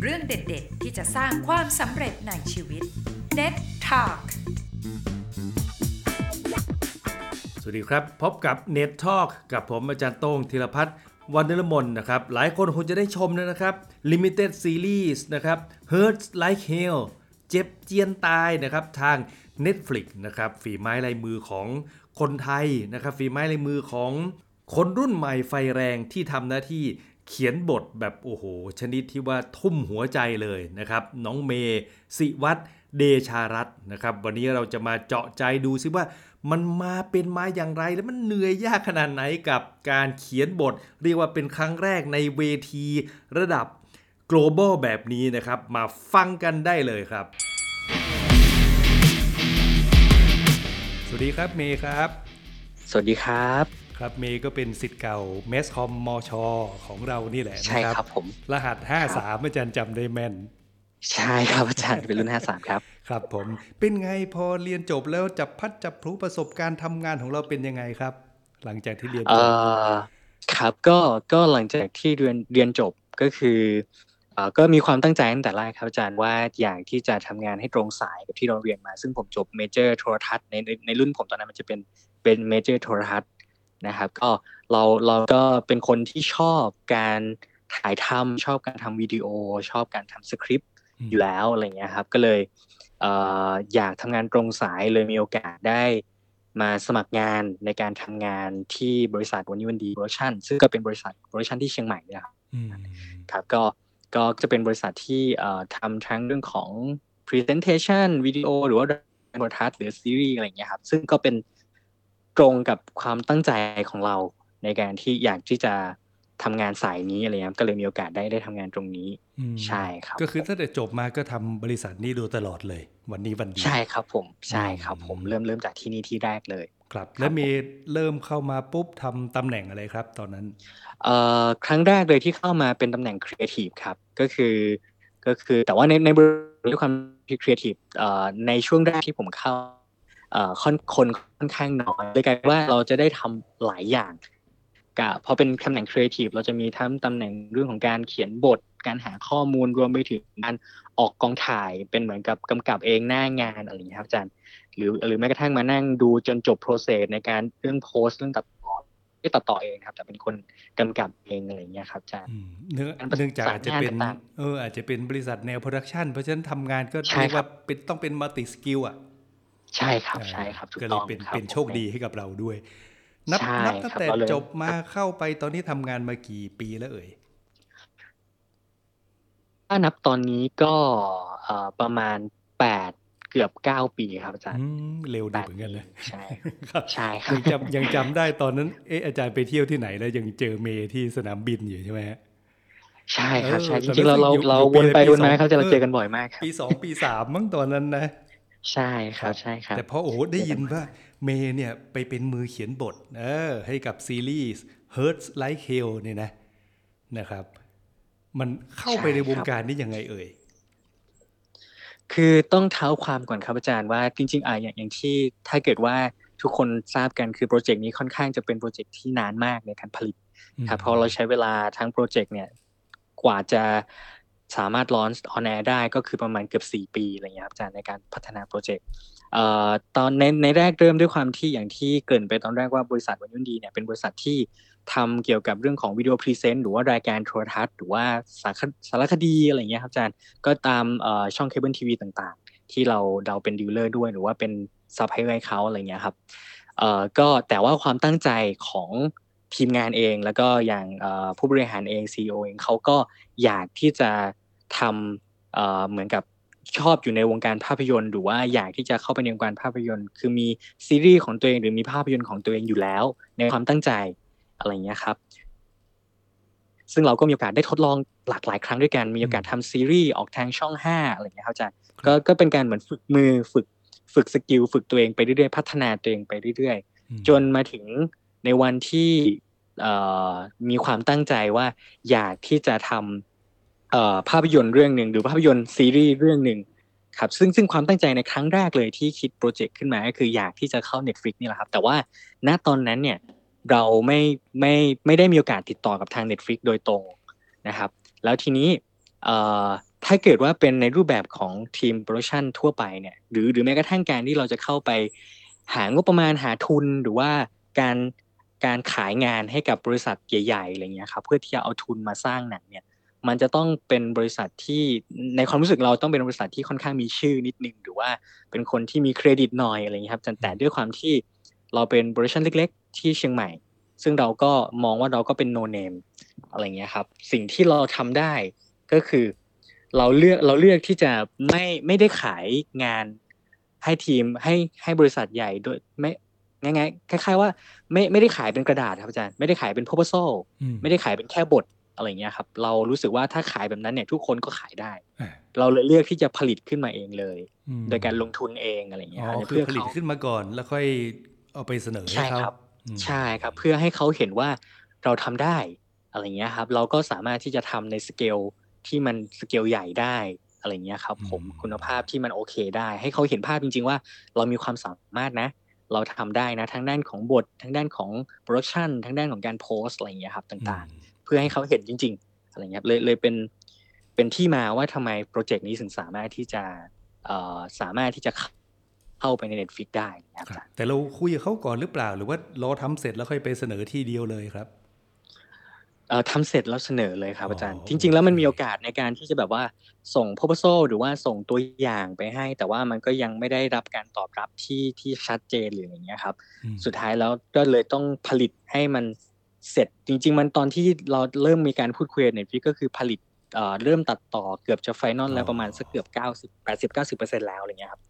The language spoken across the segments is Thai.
เรื่องเด็ดๆ ที่จะสร้างความสำเร็จในชีวิต Net Talk สวัสดีครับ พบกับ Net Talk กับผมอาจารย์โต้งธีรพัฒน์วันนรมนนะครับ หลายคนคงจะได้ชมนะครับ Limited Series นะครับ Hurts Like Hell เจ็บเจียนตายนะครับทาง Netflix นะครับฝีไม้ลายมือของคนไทยนะครับฝีไม้ลายมือของคนรุ่นใหม่ไฟแรงที่ทำหน้าที่ เขียนบทแบบโอ้โห ชนิดที่ว่าทุ่มหัวใจเลยนะครับ น้องเมสิวัตรเดชารัตน์นะครับ วันนี้เราจะมาเจาะใจดูซิว่ามันมาเป็นมาอย่างไร และมันเหนื่อยยากขนาดไหนกับการเขียนบท เรียกว่าเป็นครั้งแรกในเวทีระดับ global แบบนี้นะครับ มาฟังกันได้เลยครับ สวัสดีครับเมย์ครับ สวัสดีครับ ครับเมย์ก็เป็นสิทธิ์เก่าเมสคอมมชของเรานี่แหละใช่นะครับครับผม รหัส 53 อาจารย์จำได้แม่น ใช่ครับอาจารย์เป็นรุ่น 53 ครับ ครับผมเป็นไงพอเรียนจบแล้วจับพัดจับพลุประสบการณ์ทำงานของเราเป็นยังไงครับ หลังจากที่เรียนเอ่จบอครับก็ก็หลังจากที่เรียนเรียนจบก็คือเอ่อก็มีความตั้งใจตั้งแต่แรกครับอาจารย์ว่าอยากที่จะทำงานให้ตรงสายกับที่เราเรียนมา ซึ่งผมจบเมเจอร์โทรทัศน์ในในในรุ่นผมตอนนั้นมันจะเป็นเป็น major โทรทัศน์ นะครับ ก็เราเราก็เป็นคนที่ชอบการถ่ายทำชอบการทำวิดีโอ ชอบการทำสคริปต์อืมอยู่แล้วอะไรเงี้ยครับ ก็เลยเอ่ออยากทำงานตรงสายเลยมีโอกาสได้มาสมัครงานในการทำงานที่บริษัทวันนี้วันดีโปรดักชั่นซึ่งก็เป็นบริษัท production ที่เชียงใหม่เนี่ยครับอืมครับก็ก็จะเป็นบริษัทที่เอ่อทำทั้งเรื่องของ Presentation วิดีโอหรือว่าโทรทัศน์หรือซีรีส์อะไรอย่างเงี้ยครับ ซึ่งก็เป็น ตรงกับความตั้งใจของเราในการที่อยากที่จะทำงานสายนี้อะไรเงี้ยครับก็เลยมีโอกาสได้ได้ทำงานตรงนี้อืมใช่ครับ ก็คือตั้งแต่จบมาก็ทำบริษัทนี้ดูตลอดเลย วันนี้วันดีใช่ครับผมใช่ครับผมอืมเริ่มเริ่มจากที่นี่ที่แรกเลย ครับ แล้วเมย์เริ่มเข้ามาปุ๊บทำตำแหน่งอะไรครับ ตอนนั้นเอ่อครั้งแรกเลยที่เข้ามาเป็นตำแหน่งครีเอทีฟครับก็คือก็คือแต่ว่าในในบริษัทด้วยความที่ครีเอทีฟเอ่อในช่วงแรกที่ผมเข้าเอ่อ ค่อนคนค่อนข้างน้อยเลยกลายเป็นว่าเราจะได้ทำหลายอย่างกับพอเป็นตำแหน่งครีเอทีฟเราจะมีทั้งตำแหน่งเรื่องของการเขียนบท การหาข้อมูลรวมไปถึงการออกกองถ่ายเป็นเหมือนกับกำกับเองหน้างานอะไรอย่างเงี้ยครับอาจารย์หรือหรือแม้กระทั่งมานั่งดูจนจบ process ในการเรื่องโพสต์เรื่องตัดต่อไม่ตัดต่อเองครับ แต่เป็นคนกำกับเองอะไรอย่างเงี้ยครับอาจารย์อืมเนื่องการประสานเนื่องจากอาจจะเป็นงานต่างเอออาจจะเป็นบริษัทแนวโปรดักชันเพราะฉะนั้นทำงานก็ใช่เรียกครัว่าบเป็นต้องเป็นมัลติสกิลอะ ใช่ครับอ่าใช่ครับถูกก็เลต้ยองเป็นครับเป็นผมโชคดีให้กับเราด้วย นับใช่นับตั้งครับแต่เราเลยจบมาเข้าไปตอนนี้ทำงานมากี่ปีแล้วเอ่ยถ้านับตอนนี้ก็เอ่อประมาณแปดเกือบเก้าปีครับอาจารย์อืมเร็วแปดีดเหมือนกันเลยปีใช่ครับใช่ครับยังจำยังจำได้ตอนนั้นเอ๊ะอาจารย์ไปเที่ยวที่ไหนแล้วยังเจอเมย์ที่สนามบินอยู่ใช่ไหมฮะใช่ครับใช่เออจตอนนั้นริงๆเราเราอยู่เราอยู่ปีวนไปปีวนมาสองครับจะเราเออเจอกันบ่อยมากครับปีสองปีสามมั้งตอนนั้นนะ ใช่ครับใช่ครับ แต่พอโอ้โหได้ยินว่าเมย์เนี่ยไปเป็นมือเขียนบท เออ ให้กับซีรีส์ Hurts Like Hell เนี่ยนะนะครับ มันเข้าไปใช่ในวงครับการนี้ยังไงเอ่ย คือต้องเท้าความก่อนครับอาจารย์ว่าจริง ๆอะอย่างอย่างที่ถ้าเกิดว่าทุกคนทราบกันคือโปรเจกต์นี้ค่อนข้างจะเป็นโปรเจกต์ที่นานมากในการผลิตครับเพราะเราใช้เวลาทั้งโปรเจกต์เนี่ยกว่าจะ สามารถ launch on air ได้ก็คือประมาณเกือบ 4 ปีอะไรเงี้ยครับอาจารย์ในการพัฒนาโปรเจกต์ตอนในในแรกเริ่มด้วยความที่อย่างที่เกริ่นไปตอนแรกว่าบริษัทวันนี้วันดีเนี่ยเป็นบริษัทที่ทำเกี่ยวกับเรื่องของวิดีโอ present หรือว่ารายการโทรทัศน์ หรือว่าสารคสารคดีอะไรเงี้ยครับอาจารย์ก็ตามช่องเคเบิลทีวีต่างๆ ที่เราเราเป็น dealer ด้วยหรือว่าเป็น sub ให้ไว้เขาอะไรเงี้ยครับก็แต่ว่าความตั้งใจของ ทีมงานเอง แล้วก็อย่างเอ่อผู้บริหารเอง CEO เองเขาก็อยากที่จะทำเอ่อเหมือนกับชอบอยู่ในวงการภาพยนตร์หรือว่าอยากที่จะเข้าไปในวงการภาพยนตร์ คือมีซีรีส์ของตัวเองหรือมีภาพยนตร์ของตัวเองอยู่แล้ว ในความตั้งใจอะไรเงี้ยครับ ซึ่งเราก็มีโอกาสได้ทดลองหลากหลายครั้งด้วยกันมีโอกาสทำซีรีส์ออกทางช่องห้าอะไรเงี้ยครับอาจารย์ก็ก็เป็นการเหมือนฝึกมือฝึกฝึก skill ฝึกตัวเองไปเรื่อยๆพัฒนาตัวเองไปเรื่อยๆอืมจนมาถึง ในวันที่เอ่อมีความตั้งใจว่าอยากที่จะทำเอ่อภาพยนตร์เรื่องหนึ่งหรือภาพยนตร์ซีรีส์เรื่องหนึ่งครับซึ่งซึ่งความตั้งใจในครั้งแรกเลยที่คิดโปรเจกต์ขึ้นมาก็คืออยากที่จะเข้า Netflix นี่แหละครับ แต่ว่าณตอนนั้นเนี่ยเราไม่ไม่ไม่ได้มีโอกาสติดต่อกับทาง Netflix โดยตรงนะครับ แล้วทีนี้ถ้าเกิดว่าเป็นในรูปแบบของทีมโปรดักชันทั่วไปเนี่ยหรือหรือแม้กระทั่งการที่เราจะเข้าไปหางบประมาณหาทุนหรือว่าการ การขายงานให้กับบริษัทใหญ่ๆอะไรเงี้ยครับเพื่อที่จะเอาทุนมาสร้างหนังเนี่ย มันจะต้องเป็นบริษัทที่ในความรู้สึกเราต้องเป็นบริษัทที่ค่อนข้างมีชื่อนิดนึง หรือว่าเป็นคนที่มีเครดิตหน่อยอะไรเงี้ยครับแต่ด้วยความที่เราเป็นบริษัทเล็ก ๆ ที่เชียงใหม่ ซึ่งเราก็มองว่าเราก็เป็นโนเนมอะไรเงี้ยครับ สิ่งที่เราทำได้ก็คือ เราเลือกเราเลือกที่จะไม่ไม่ได้ขายงานให้ทีมให้ให้บริษัทใหญ่โดยไม่ ง่ายๆคล้าย ๆ ว่าไม่ไม่ได้ขายเป็นกระดาษครับอาจารย์ไม่ได้ขายเป็น proposal ไม่ได้ขายเป็นแค่บทอะไรเงี้ยครับเรารู้สึกว่าถ้าขายแบบนั้นเนี่ยทุกคนก็ขายได้ เราเลยเลือกที่จะผลิตขึ้นมาเองเลย โดยการลงทุนเองอะไรเงี้ยเพื่อผลิตขึ้นมาก่อนแล้วค่อยเอาไปเสนอให้เขาใช่ครับ เพื่อให้เขาเห็นว่าเราทำได้อะไรเงี้ยครับ เราก็สามารถที่จะทำในสเกลที่มันสเกลใหญ่ได้อะไรเงี้ยครับ ผมคุณภาพที่มันโอเคได้ ให้เขาเห็นภาพจริง ๆ ว่าเรามีความสามารถนะ เราทำได้นะทั้งด้านของบททั้งด้านของ production ทั้งด้านของการโพสอะไรเงี้ยครับต่างๆ เพื่อให้เขาเห็นจริง ๆ อะไรเงี้ยเลยเลยเป็นเป็นที่มาว่าทำไมโปรเจกต์นี้ถึงสามารถที่จะเอ่อสามารถที่จะเข้าไปใน Netflix ได้ครับแต่เราคุยกับเขาก่อนหรือเปล่า หรือว่ารอทำเสร็จแล้วค่อยไปเสนอที่เดียวเลยครับ เอ่อทำเสร็จแล้วเสนอเลยครับอาจารย์จริง ๆ แล้วมันมีโอกาสในการที่จะแบบว่าส่ง proposal หรือว่าส่งตัวอย่างไปให้ แต่ว่ามันก็ยังไม่ได้รับการตอบรับที่ที่ชัดเจนหรืออย่างเงี้ยครับ สุดท้ายแล้วก็เลยต้องผลิตให้มันเสร็จจริง ๆ มันตอนที่เราเริ่มมีการพูดคุยในฟิกก็คือผลิตเอ่อเริ่มตัดต่อเกือบจะ final แล้วประมาณสักเกือบ 90 80 90%แล้วอะไรเงี้ยครับ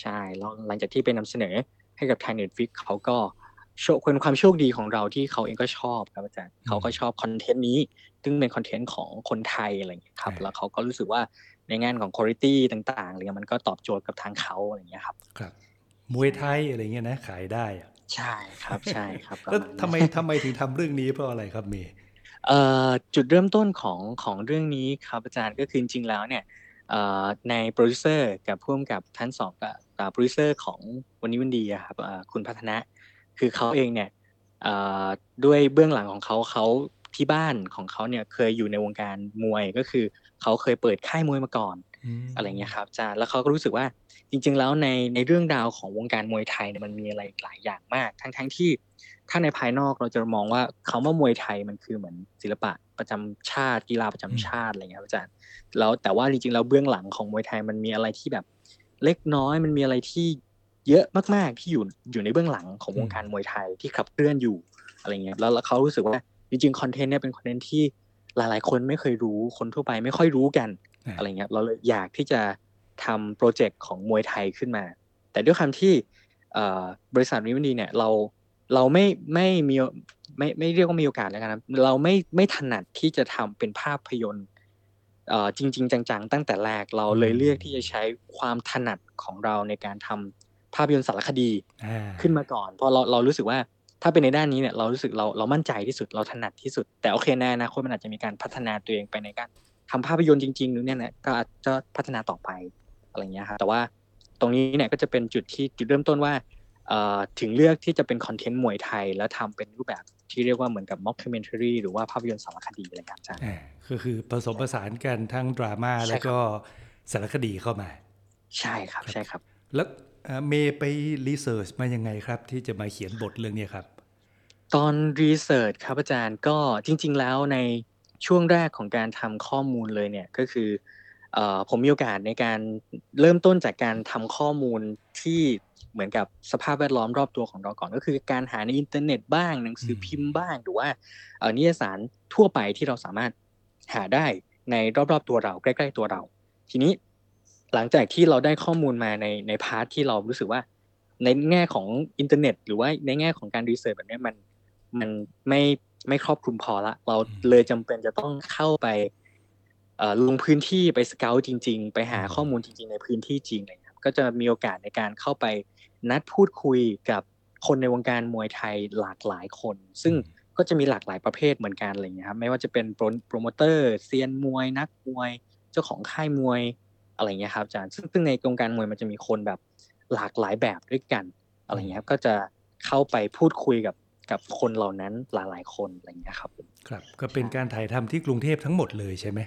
ใช่แล้วหลังจากที่ไปนำเสนอให้กับทาง Netflix เขาก็ โชคเป็นความโชคดีของเราที่เขาเองก็ชอบครับอาจารย์เขาก็ชอบ content นี้ ซึ่งเป็น content ของคนไทยอะไรอย่างเงี้ยครับ แล้วเขาก็รู้สึกว่าในงานของคุณภาพต่างๆอะไรเงี้ยมันก็ตอบโจทย์กับทางเขาอะไรเงี้ยครับครับมวยไทยอะไรเงี้ยนะขายได้อะใช่ครับใช่ครับแล้วทำไมทำไมถึงทำเรื่องนี้เพราะอะไรครับเมย์จุดเริ่มต้นของของเรื่องนี้ครับอาจารย์ก็คือจริงๆแล้วเนี่ยในโปรดิวเซอร์กับพ่วงกับท่านสองกับโปรดิวเซอร์ของวันนี้วันดีครับคุณพัฒนะ คือเขาเองเนี่ยด้วยเบื้องหลังของเขาเขาที่บ้านของเขาเนี่ยเคยอยู่ในวงการมวยก็คือเขาเคยเปิดค่ายมวยมาก่อนอะไรเงี้ยครับจาแล้วเขาก็รู้สึกว่าจริง ๆ แล้วในในเรื่องราวของวงการมวยไทยเนี่ยมันมีอะไรหลายอย่างมาก ทั้งทั้งที่ถ้าในภายนอกเราจะมองว่าคาว่ามวยไทยมันคือเหมือนศิลปะประจำชาติกีฬาประจำชาติอะไรเงี้ยอาจารย์แล้วแต่ว่าจริงๆแล้วเบื้องหลังของมวยไทยมันมีอะไรที่แบบเล็กน้อยมันมีอะไรที่ เยอะมากๆที่อยู่อยู่ในเบื้องหลังของวงการมวยไทยที่ขับเคลื่อนอยู่อะไรเงี้ยแล้วเขารู้สึกว่าจริงๆคอนเทนต์เนี่ยเป็นคอนเทนต์ที่หลายๆ คนไม่เคยรู้คนทั่วไปไม่ค่อยรู้กันอะไรเงี้ยเราเลยอยากที่จะทำโปรเจกต์ของมวยไทยขึ้นมา แต่ด้วยคำที่บริษัทวิวันดีเนี่ยเราเราไม่ไม่มีไม่ไม่เรียกว่ามีโอกาสแล้วกันเราไม่ไม่ถนัดที่จะทำเป็นภาพยนตร์จริง ๆ จังๆ ตั้งแต่แรกเราเลยเลือกที่จะใช้ความถนัดของเราในการทำ ภาพยนตร์สารคดีขึ้นมาก่อนเพราะเราเรารู้สึกว่าถ้าเป็นในด้านนี้เนี่ยเรารู้สึกเราเรามั่นใจที่สุดเราถนัดที่สุด แต่โอเคในอนาคตมันอาจจะมีการพัฒนาตัวเองไปในการทำภาพยนตร์จริงๆนู่นเนี่ยนะก็อาจจะพัฒนาต่อไปอะไรเงี้ยครับแต่ว่าตรงนี้เนี่ยก็จะเป็นจุดที่จุดเริ่มต้นว่าถึงเลือกที่จะเป็น content มวยไทย แล้วทำเป็นรูปแบบที่เรียกว่าเหมือนกับ mockumentary หรือว่าภาพยนตร์สารคดีอะไรครับอาจารย์ก็คือผสมผสานกันทั้งดราม่าแล้วก็สารคดีเข้ามา ใช่ครับใช่ครับ แล้ว เมย์ไป research มายังไงครับ ที่จะมาเขียนบทเรื่องนี้ครับ ตอนresearch ครับอาจารย์ก็จริง ๆ แล้วในช่วงแรกของการทำข้อมูลเลยเนี่ยก็คือผมมีโอกาสในการเริ่มต้นจากการทำข้อมูลที่เหมือนกับสภาพแวดล้อมรอบตัวของเราก่อน ก็คือการหาในอินเทอร์เน็ตบ้างหนังสือพิมพ์บ้าง หรือว่านิตยสารทั่วไปที่เราสามารถหาได้ในรอบๆตัวเราใกล้ ๆ ตัวเรา ทีนี้ หลังจากที่เราได้ข้อมูลมาในใน part ที่เรารู้สึกว่า ในแง่ของอินเทอร์เน็ต หรือว่าในแง่ของการ research แบบนี้มันมันไม่ไม่ครอบคลุมพอละ เราเลยจำเป็นจะต้องเข้าไปลงพื้นที่ไปสเกลจริง ๆ ไปหาข้อมูลจริง ๆ ในพื้นที่จริงเลยครับ ก็จะมีโอกาสในการเข้าไปนัดพูดคุยกับคนในวงการมวยไทยหลากหลายคน ซึ่งก็จะมีหลากหลายประเภทเหมือนกันอะไรเงี้ยครับ ไม่ว่าจะเป็นโปรโมเตอร์เซียนมวย นักมวย เจ้าของค่ายมวย อะไรเงี้ยครับอาจารย์ซึ่งซึ่งในวงการมวยมันจะมีคนแบบหลากหลายแบบด้วยกันอะไรเงี้ยครับก็จะเข้าไปพูดคุยกับกับคนเหล่านั้นหลาย ๆ คนอะไรอย่างเงี้ยครับผมครับก็เป็นการถ่ายทำที่กรุงเทพทั้งหมดเลยใช่ไหม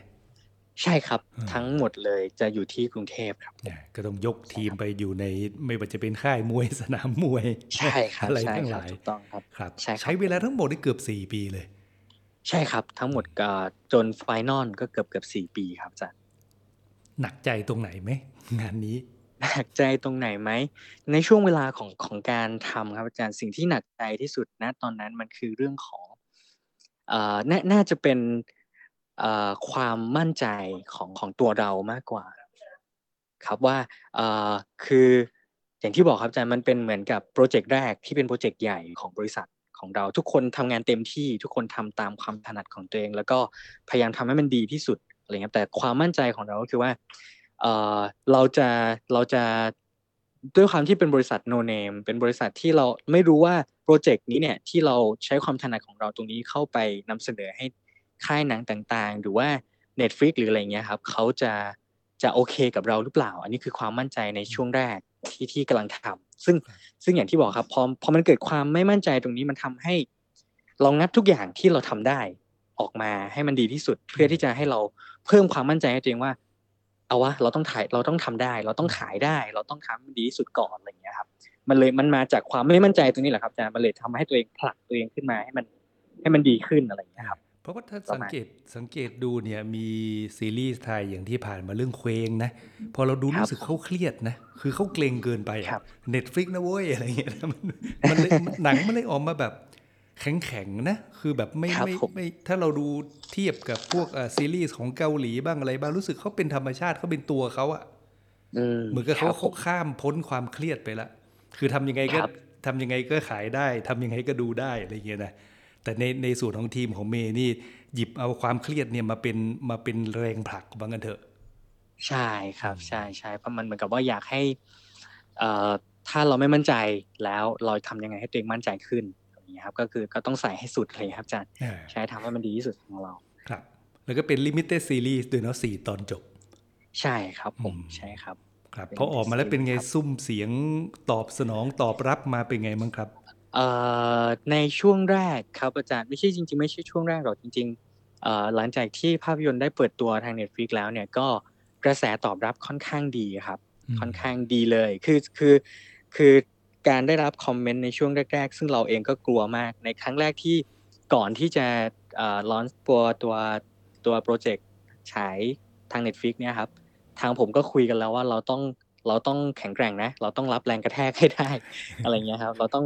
ใช่ครับอืมทั้งหมดเลยจะอยู่ที่กรุงเทพครับเนี่ยก็ต้องยกทีมไปอยู่ในไม่ว่าจะเป็นค่ายมวยสนามมวยใช่ครับอะไรใช่ทั้งคหรับลายถูกต้องครับครับใช่ครับใช้เวลาทั้งหมดนี่เกือบสี่ปีเลย ใช่ครับทั้งหมดก็จนไฟนอลก็เกือบเกือบสี่ปีครับอาจารย์ หนักใจตรงไหนไหมงานนี้หนักใจตรงไหนไหมในช่วงเวลาของของการทำครับอาจารย์สิ่งที่หนักใจที่สุดนะตอนนั้นมันคือเรื่องของเอ่อนน่าจะเป็นเอ่อความมั่นใจของของตัวเรามากกว่า ครับว่าเอ่อคืออย่างที่บอกครับอาจารย์มันเป็นเหมือนกับโปรเจกต์แรกที่เป็นโปรเจกต์ใหญ่ของบริษัทของเราทุกคนทำงานเต็มที่ทุกคนทำตามความถนัดของตัวเอง แล้วก็พยายามทำให้มันดีที่สุด อะไรเงี้ยแต่ความมั่นใจของเราก็คือว่าเออเราจะเราจะด้วยความที่เป็นบริษัท no name เป็นบริษัทที่เราไม่รู้ว่าโปรเจกต์นี้เนี่ยที่เราใช้ความถนัดของเราตรงนี้เข้าไปนำเสนอให้ค่ายหนังต่างๆ หรือว่า Netflix หรืออะไรเงี้ยครับเขาจะจะโอเคกับเราหรือเปล่า อันนี้คือความมั่นใจในช่วงแรกที่ที่กำลังทำซึ่งซึ่งอย่างที่บอกครับพอพอมันเกิดความไม่มั่นใจตรงนี้มันทำให้เรางัดทุกอย่างที่เราทำได้ออกมาให้มันดีที่สุดเพื่อที่จะให้เรา เพิ่มความมั่นใจให้ตัวเองว่า เอาวะเราต้องถ่ายเราต้องทำได้ เราต้องขายได้ เราต้องทำให้มันดีที่สุดก่อนอะไรอย่างเงี้ยครับ มันเลยมันมาจากความไม่มั่นใจตรงนี้แหละครับอาจารย์มันเลยทำให้ตัวเองผลักตัวเองขึ้นมาให้มันให้มันดีขึ้นอะไรอย่างเงี้ยครับเพราะว่าถ้าประสังมาณเกตสังเกตดูเนี่ยมีซีรีส์ไทยอย่างที่ผ่านมาเรื่องเคว้งนะ พอเราดูครับรู้สึกเขาเครียดนะ คือเขาเกร็งเกินไปครับ Netflix นะเว้ยอะไรเงี้ยนะมันมันเลยหนังมันเลยออกมาแบบ แข็งแข็งๆนะ คือแบบไม่ครับไม่ผมไม่ถ้าเราดูเทียบกับพวกเอ่อซีรีส์ของเกาหลีบ้างอะไรบ้างรู้สึกเขาเป็นธรรมชาติเขาเป็นตัวเขาอะอืมเหมือนกับเขาครับผเขามข้ามพ้นความเครียดไปละ คือทำยังไงก็ครับทำยังไงก็ขายได้ทำยังไงก็ดูได้อะไรเงี้ยนะแต่ในในส่วนของทีมของเมย์นี่ หยิบเอาความเครียดเนี่ยมาเป็นมาเป็นแรงผลักว่างั้นเถอะ ใช่ครับใช่ใช่เพราะมันเหมือนกับว่าอยากให้ เอ่อถ้าเราไม่มั่นใจแล้วเราทำยังไงให้ตัวเองมั่นใจขึ้น อย่างเงี้ยครับก็คือก็ต้องใส่ให้สุดเลยครับอาจารย์อ่าใช้ทำให้มันดีที่สุดของเราครับ แล้วก็เป็น limited series ด้วยเนาะสี่ตอนจบ ใช่ครับผมอืมใช่ครับครับเป็นพอออกมาแล้วเป็นไงครับซุ่มเสียงตอบสนองตอบรับมาเป็นไงบ้างครับเอ่อในช่วงแรกครับอาจารย์ไม่ใช่จริง ๆ ไม่ใช่ช่วงแรกหรอกจริงๆเอ่อหลังจากที่ภาพยนตร์ได้เปิดตัวทาง Netflix แล้วเนี่ยก็กระแสตอบรับค่อนข้างดีครับอืมค่อนข้างดีเลย คือคือคือ การได้รับคอมเมนต์ในช่วงแรก ๆ ซึ่งเราเองก็กลัวมาก ในครั้งแรกที่ก่อนที่จะเอ่อลอนตัวตัวตัวโปรเจกต์ฉายทาง Netflix เนี่ยครับ ทางผมก็คุยกันแล้วว่าเราต้องเราต้องแข็งแกร่งนะ เราต้องรับแรงกระแทกให้ได้อะไรเงี้ยครับ เราต้อง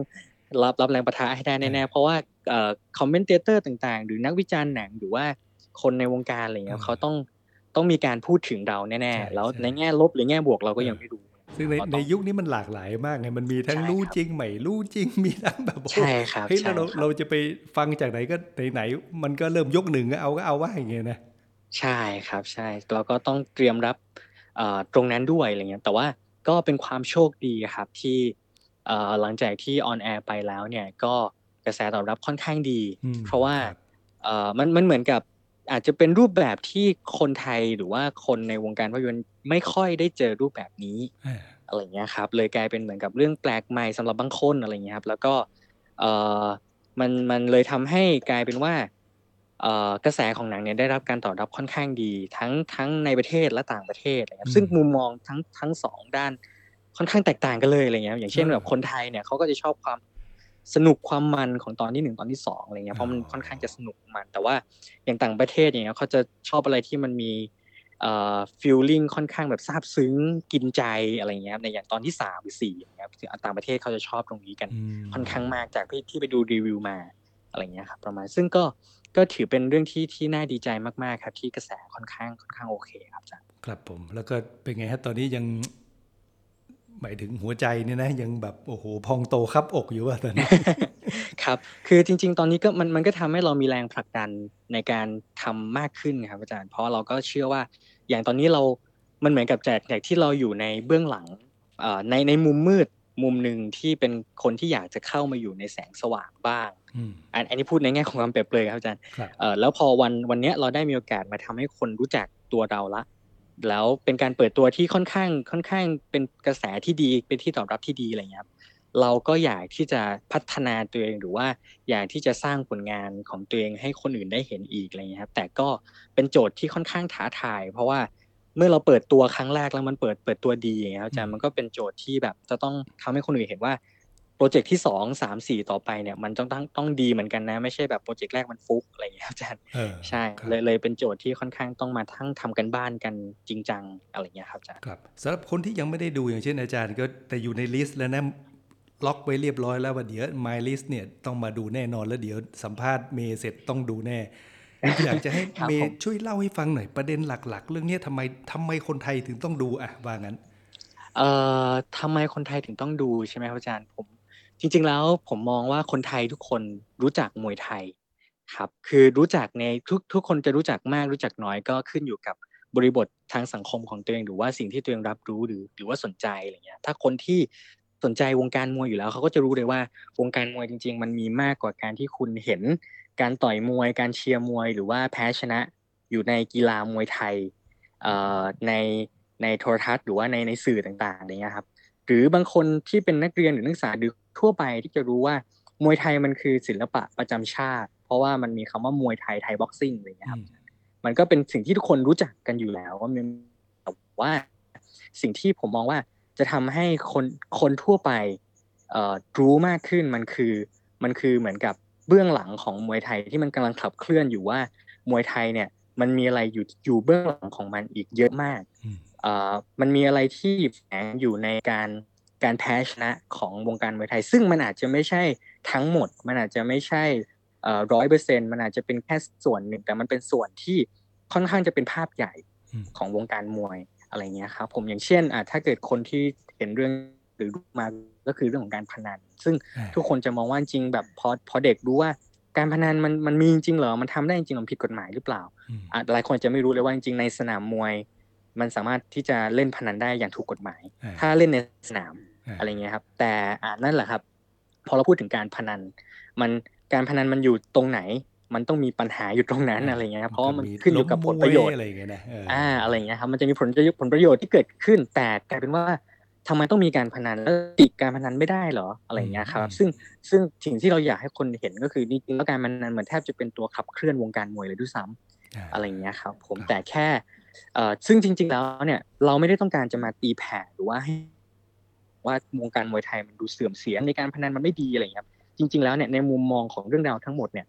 รับรับแรงประทะให้ได้แน่ๆ เพราะว่าเอ่อคอมเมนเตเตอร์ต่างๆ หรือนักวิจารณ์หนังหรือว่าคนในวงการอะไรเงี้ยอ่าเขาต้องต้องมีการพูดถึงเราแน่ใช่ๆแล้วใช่ในแง่ลบหรือแง่บวกเราก็ยังไม่รู้ ซึ่งในเราต้องในยุคนี้มันหลากหลายมากไงมันมีทั้งใช่รู้ครับจริงไม่รู้จริงมีทั้งแบบโอ้ใช่ครับเฮ้ยใช่แล้วเราครับเราจะไปฟังจากไหนก็ไหนๆมันก็เริ่มยกหนึ่งก็เอาก็เอาว่าอย่างเงี้ยนะใช่ครับใช่เราก็ต้องเตรียมรับเอ่อตรงนั้นด้วยอะไรเงี้ยแต่ว่าก็เป็นความโชคดีครับที่เอ่อหลังจากที่ออนแอร์ไปแล้วเนี่ยก็กระแสตอบรับค่อนข้างดีอืมเพราะว่าครับเอ่อมันมันเหมือนกับ อาจจะเป็นรูปแบบที่คนไทยหรือว่าคนในวงการภาพยนตร์ไม่ค่อยได้เจอรูปแบบนี้อ่าอะไรเงี้ยครับเลยกลายเป็นเหมือนกับเรื่องแปลกใหม่สำหรับบางคนอะไรเงี้ยครับแล้วก็เอ่อมันมันเลยทำให้กลายเป็นว่าเอ่อกระแสของหนังเนี่ยได้รับการตอบรับค่อนข้างดี ทั้งทั้งในประเทศและต่างประเทศอะไรเงี้ยซึ่งมุมมองทั้งทั้งสองด้านค่อนข้างแตกต่างกันเลยอะไรเงี้ยอย่างเช่นแบบคนไทยเนี่ยเขาก็จะชอบความ สนุกความมันของตอนที่หนึ่งตอนที่สองอะไรเงี้ยเพราะมันค่อนข้างจะสนุกมัน แต่ว่าอย่างต่างประเทศอย่างเงี้ยเขาจะชอบอะไรที่มันมีเอ่อฟีลลิ่งค่อนข้างแบบซาบซึ้งกินใจอะไรเงี้ยครับในอย่างตอนที่สามหรือสี่อย่างเงี้ยต่างประเทศเขาจะชอบตรงนี้กันอืมค่อนข้างมากจากที่ที่ไปดูรีวิวมาอะไรเงี้ยครับประมาณซึ่งก็ก็ถือเป็นเรื่องที่ที่น่าดีใจมากๆครับ ที่กระแสค่อนข้างค่อนข้างโอเคครับอาจารย์ครับผมแล้วก็เป็นไงฮะตอนนี้ยัง หมายถึงหัวใจเนี่ยนะยังแบบโอ้โหพองโตครับอกอยู่ว่าตอนนี้ครับ คือจริง ๆ ตอนนี้ก็มันมันก็ทำให้เรามีแรงผลักดันในการทำมากขึ้นครับอาจารย์เพราะเราก็เชื่อว่า อย่างตอนนี้เรา มันเหมือนกับจากจากที่เราอยู่ในเบื้องหลังเอ่อในในมุมมืดมุมหนึ่งที่เป็นคนที่อยากจะเข้ามาอยู่ในแสงสว่างบ้างอืมอันอันนี้พูดในแง่ของความเปรียบเปรยครับอาจารย์ครับเอ่อแล้วพอวันวันเนี้ยเราได้มีโอกาสมาทำให้คนรู้จักตัวเราละ แล้วเป็นการเปิดตัวที่ค่อนข้างค่อนข้างเป็นกระแสที่ดีเป็นที่ตอบรับที่ดีอะไรเงี้ยครับเราก็อยากที่จะพัฒนาตัวเองหรือว่าอยากที่จะสร้างผลงานของตัวเองให้คนอื่นได้เห็นอีกอะไรเงี้ยครับแต่ก็เป็นโจทย์ที่ค่อนข้างท้าทาย เพราะว่าเมื่อเราเปิดตัวครั้งแรกแล้วมันเปิดเปิดตัวดีอย่างเงี้ยครับอาจารย์มันก็เป็นโจทย์ที่แบบจะต้องทำให้คนอื่นเห็นว่า โปรเจกต์ที่สองสามสี่ต่อไปเนี่ยมันต้องต้องต้องดีเหมือนกันนะ ไม่ใช่แบบโปรเจกต์แรกมันฟุกอะไรอย่างเงี้ยครับอาจารย์เออใช่ครับเลยเลยเป็นโจทย์ที่ค่อนข้างต้องมาทั้งทำการบ้านกันจริงจังอะไรอย่างเงี้ยครับอาจารย์ครับสำหรับคนที่ยังไม่ได้ดูอย่างเช่นอาจารย์ ก็แต่อยู่ใน list แล้วนะล็อกไว้เรียบร้อยแล้วว่าเดี๋ยว my list เนี่ยต้องมาดูแน่นอนแล้วเดี๋ยวสัมภาษณ์เมย์เสร็จต้องดูแน่อยากจะให้ครับเมผย์มช่วยเล่าให้ฟังหน่อยประเด็นหลัก ๆ เรื่องเนี้ยทำไมทำไมคนไทยถึงต้องดูอะว่างั้นเอ่อทำไมคนไทยถึงต้องดูใช่ไหมครับอาจารย์ผม จริงๆแล้วผมมองว่าคนไทยทุกคนรู้จักมวยไทยครับคือรู้จักในทุกทุกคนจะรู้จักมากรู้จักน้อยก็ขึ้นอยู่กับบริบททางสังคมของตัวเองหรือว่าสิ่งที่ตัวเองรับรู้หรือหรือว่าสนใจอะไรเงี้ยถ้าคนที่สนใจวงการมวยอยู่แล้วเขาก็จะรู้เลยว่าวงการมวยจริง ๆ มันมีมากกว่าการที่คุณเห็น การต่อยมวย การเชียร์มวย หรือว่าแพ้ชนะอยู่ในกีฬามวยไทยเอ่อในในโทรทัศน์หรือว่าในในสื่อต่างๆอะไรเงี้ยครับหรือบางคนที่เป็นนักเรียนหรือนักศึกษาหรือ ทั่วไปที่จะรู้ว่ามวยไทยมันคือศิลปะประจำชาติ เพราะว่ามันมีคำว่ามวยไทยไทยบ็อกซิ่งอะไรเงี้ยครับมันก็เป็นสิ่งที่ทุกคนรู้จักกันอยู่แล้วว่ามันแต่ว่าสิ่งที่ผมมองว่าจะทำให้คนคนทั่วไปเอ่อรู้มากขึ้นมันคือมันคือเหมือนกับเบื้องหลังของมวยไทยที่มันกำลังขับเคลื่อนอยู่ว่ามวยไทยเนี่ย มันมีอะไรอยู่อยู่เบื้องหลังของมันอีกเยอะมากอืมเอ่อมันมีอะไรที่แฝงอยู่ในการ การแพ้ชนะของวงการมวยไทย ซึ่งมันอาจจะไม่ใช่ทั้งหมด มันอาจจะไม่ใช่ร้อยเปอร์เซ็นมันอาจจะเป็นแค่ส่วนหนึ่ง แต่มันเป็นส่วนที่ค่อนข้างจะเป็นภาพใหญ่อืมของวงการมวยอะไรเงี้ยครับผมอย่างเช่นอะถ้าเกิดคนที่เห็นเรื่องหรือรู้มาก็คือเรื่องของการพนัน ซึ่งอ่าทุกคนจะมองว่าจริงแบบพอพอเด็กรู้ว่าการพนันมันมันมีจริงเหรอ มันทำได้จริงหรือมันผิดกฎหมายหรือเปล่าอืมอะหลายคนจะไม่รู้เลยว่าจริงๆในสนามมวย มันสามารถที่จะเล่นพนันได้อย่างถูกกฎหมายอ่าถ้าเล่นในสนามอ่าอะไรเงี้ยครับ แต่อ่านั่นแหละครับ พอเราพูดถึงการพนัน มันการพนันมันอยู่ตรงไหน มันต้องมีปัญหาอยู่ตรงนั้นอะไรเงี้ยครับเพราะว่ามันขึ้นอยู่กับผลประโยชน์อะไรอย่างเงี้ยนะเออออ่าอะไรเงี้ยครับมันจะมีผลประโยชน์ผลประโยชน์ที่เกิดขึ้น แต่กลายเป็นว่าทำไมต้องมีการพนันแล้วติดการพนันไม่ได้เหรออะไรเงี้ยครับ ซึ่งซึ่งสิ่งที่เราอยากให้คนเห็นก็คือจริงๆแล้วการพนันเหมือนแทบจะเป็นตัวขับเคลื่อนวงการมวยเลยด้วยซ้ำอ่าอะไรเงี้ยครับ ผมครับแต่แค่เอ่อ ซึ่งจริง ๆ แล้วเนี่ยเราไม่ได้ต้องการจะมาตีแผ่หรือว่าให้ว่าวงการมวยไทยมันดูเสื่อมเสียในการพนันมันไม่ดีอะไรเงี้ยครับจริง ๆ แล้วเนี่ยในมุมมองของเรื่องราวทั้งหมดเนี่ย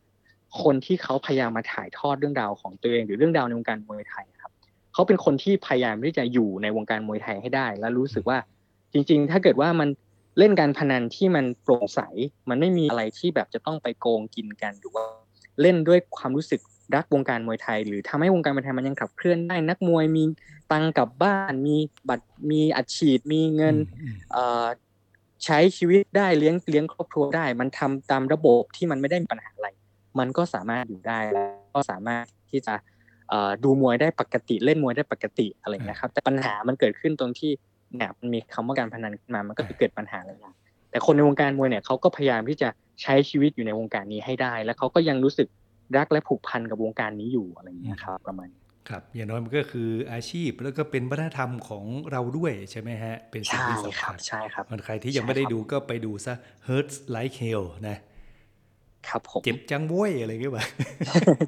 คนที่เขาพยายามมาถ่ายทอดเรื่องราวของตัวเองหรือเรื่องราวในวงการมวยไทยครับเขาเป็นคนที่พยายามที่จะอยู่ในวงการมวยไทยให้ได้ และรู้สึกว่าจริง ๆ ถ้าเกิดว่ามันเล่นการพนันที่มันโปร่งใส มันไม่มีอะไรที่แบบจะต้องไปโกงกินกันหรือว่าเล่นด้วยความรู้สึก รักวงการมวยไทย หรือทำให้วงการมวยไทยมันยังขับเคลื่อนได้นักมวยมีตังค์กลับบ้าน มีบัตรมีอัดฉีดมีเงินอืมเอ่อใช้ชีวิตได้เลี้ยงเลี้ยงครอบครัวได้ มันทำตามระบบที่มันไม่ได้มีปัญหาอะไร มันก็สามารถอยู่ได้แล้วก็สามารถที่จะเอ่อดูมวยได้ปกติเล่นมวยได้ปกติอะไรอย่างเงี้ยครับ แต่ปัญหามันเกิดขึ้นตรงที่เนี่ยมันมีคำว่าการพนันขึ้นมามันก็เกิดปัญหาหลายอย่างแต่คนในวงการมวยเนี่ยเขาก็พยายามที่จะใช้ชีวิตอยู่ในวงการนี้ให้ได้ แล้วเขาก็ยังรู้สึก รักและผูกพันกับวงการนี้อยู่อะไรอย่างเงี้ยครับประมาณนี้ครับอย่างน้อยมันก็คืออาชีพแล้วก็เป็นวัฒนธรรมของเราด้วยใช่ไหมฮะ เป็นสิ่งใช่ที่คสำรัคับญใช่ครับมันใครที่ยังไม่ได้ดูก็ไปดูซะ Hurts Like Hell นะครับผมเจ็บจังโว้ยอะไรเงี้ยป่ะ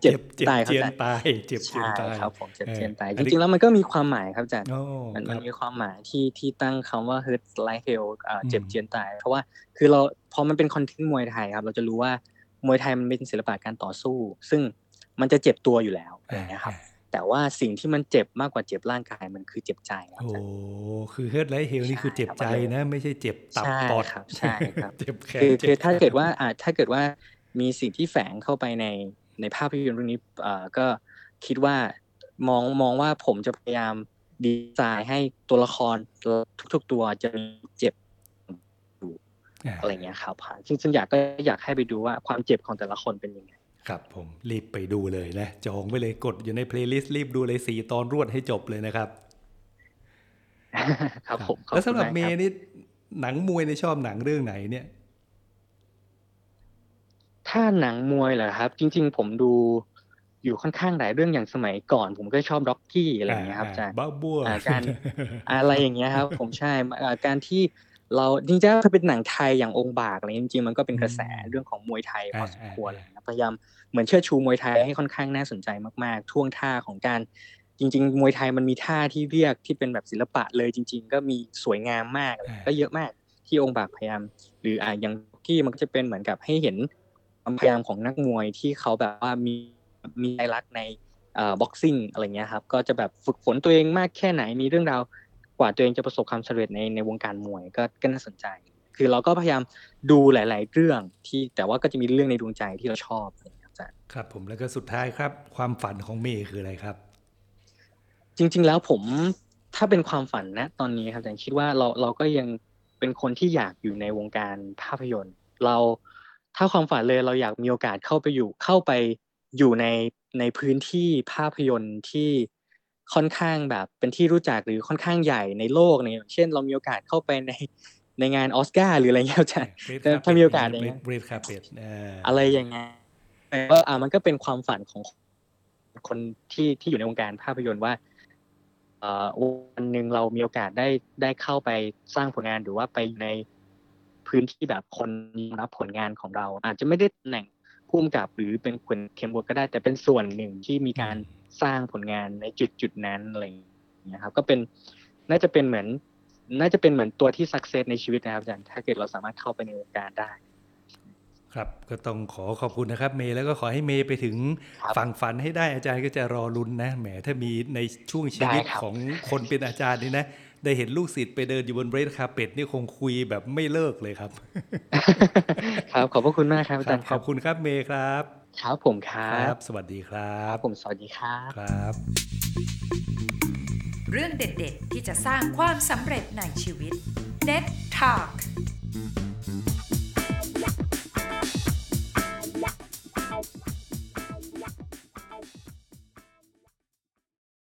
เจ็บเจ็บตายครับเจียนอาจารย์ตายเจ็บเจียนใช่ตายครับผมเจ็บเจียนตายออจอันนี้ริงๆแล้วมันก็มีความหมายครับอาจารย์โอ้มันคมันรับมีความหมายที่ที่ตั้งคำว่า hurt like hell อ่าอืมเจ็บเจียนตายเพราะว่าคือเราพอมันเป็นคอนเทนต์มวยไทยครับ เราจะรู้ว่า มวยไทยมันเป็นศิลปะการต่อสู้ ซึ่งมันจะเจ็บตัวอยู่แล้วอย่างเงี้ยครับแต่ว่าสิ่งที่มันเจ็บมากกว่าเจ็บร่างกายมันคือเจ็บใจครับโอ้อาจารย์คือ Hurt Like Hell นี่คือเจ็บใจนะไม่ใช่เจ็บตับใช่ปอดครับใช่ครับเจ็บแขนคือจ็บคือถ้าขเกิดว่าอ่าถ้าเกิดว่ามีสิ่งที่แฝงเข้าไปในในภาพยนตร์เรื่องนี้เอ่อก็คิดว่ามองมองว่าผมจะพยายามดีไซน์ให้ตัวละครทุก ๆ ตัวจะเจ็บ อ่าอะไรเงี้ยครับซึ่งซึ่งอยากก็อยากให้ไปดูว่าความเจ็บของแต่ละคนเป็นยังไง ครับผมรีบไปดูเลยนะ จองไว้เลยกดอยู่ใน playlist รีบดูเลยสี่ตอนรวดให้จบเลยนะครับ ครับผมขอแล้วสำหรับคุณากเมคย์นี่หนังมวยในยชอบหนังเรื่องไหนเนี่ย ถ้าหนังมวยเหรอครับ จริง ๆ ผมดูอยู่ค่อนข้างหลายเรื่องอย่างสมัยก่อน ผมก็ชอบ Rocky อะไรอย่างเงี้ยครับอาจารย์บ้าบัวอ่าการอะไรอย่างเงี้ยครับ ผมใช่อ่าการที่ เราจริงๆถ้าเป็นหนังไทยอย่างองค์บากอะไรจริงๆมันก็เป็นกระแสเรื่องของมวยไทยพอสมควรเลยนะพยายามเหมือนเชิดชูมวยไทยให้ค่อนข้างน่าสนใจมากๆ ท่วงท่าของการจริง ๆ มวยไทยมันมีท่าที่เรียกที่เป็นแบบศิลปะเลยจริง ๆ ก็มีสวยงามมากก็เยอะมากที่องค์บากพยายาม หรืออ่าอย่างที่มันก็จะเป็นเหมือนกับให้เห็นความพยายามของนักมวยที่เขาแบบว่ามีมีใจรักในboxing อะไรเงี้ยครับก็จะแบบฝึกฝนตัวเองมากแค่ไหนมีเรื่องราว กว่าตัวเองจะประสบความสำเร็จในในวงการมวยก็ก็น่าสนใจ คือเราก็พยายามดูหลาย ๆ เรื่องที่แต่ว่าก็จะมีเรื่องในดวงใจที่เราชอบครับอาจารย์ครับผมแล้วก็สุดท้ายครับ ความฝันของเมย์คืออะไรครับ จริง ๆ แล้วผมถ้าเป็นความฝันนะตอนนี้ครับอาจารย์คิดว่าเราเราก็ยังเป็นคนที่อยากอยู่ในวงการภาพยนตร์ เราถ้าความฝันเลยเราอยากมีโอกาสเข้าไปอยู่เข้าไปอยู่ในในพื้นที่ภาพยนตร์ที่ ค่อนข้างแบบเป็นที่รู้จักหรือค่อนข้างใหญ่ในโลกเนี่ยเช่น เรามีโอกาสเข้าไปในในงานออสการ์หรืออะไรเงี้ยอาจารย์ถ้ามีโอกาสอย่างเงี้ยเบรดคาเปตอะไรอย่างเงี้ยแต่ว่าอ่ามันก็เป็นความฝันของคนที่ที่อยู่ในวงการภาพยนตร์ว่าเอ่อวันหนึ่งเรามีโอกาสได้ได้เข้าไปสร้างผลงานหรือว่าไปในพื้นที่แบบคนรับผลงานของเรา อาจจะไม่ได้ตำแหน่งผู้กำกับหรือเป็นคนเขียนบทก็ได้ แต่เป็นส่วนหนึ่งที่มีการ สร้างผลงานในจุดจุดนั้นอะไรอย่างเงี้ยครับ ก็เป็นน่าจะเป็นเหมือน น่าจะเป็นเหมือนตัวที่สักเซสในชีวิตนะครับอาจารย์ถ้าเกิดเราสามารถเข้าไปในวงการได้ ครับก็ต้องขอขอบคุณนะครับ เมย์แล้วก็ขอให้เมย์ไปถึงฝั่งฝันให้ได้อาจารย์ก็จะรอลุ้นนะแหมถ้ามีในช่วงชีวิตของคนเป็นอาจารย์นี่นะได้เห็นลูกศิษย์ไปเดินอยู่บนเบรดคาเป็ดนี่คงคุยแบบไม่เลิกเลยครับ ครับ ขอบพระคุณมากครับอาจารย์ขอบคุณครับเมย์ครับ ครับผมครับ สวัสดีครัครับบผมสวัสดีครับครับ เรื่องเด็ดๆ ที่จะสร้างความสำเร็จในชีวิต Net Talk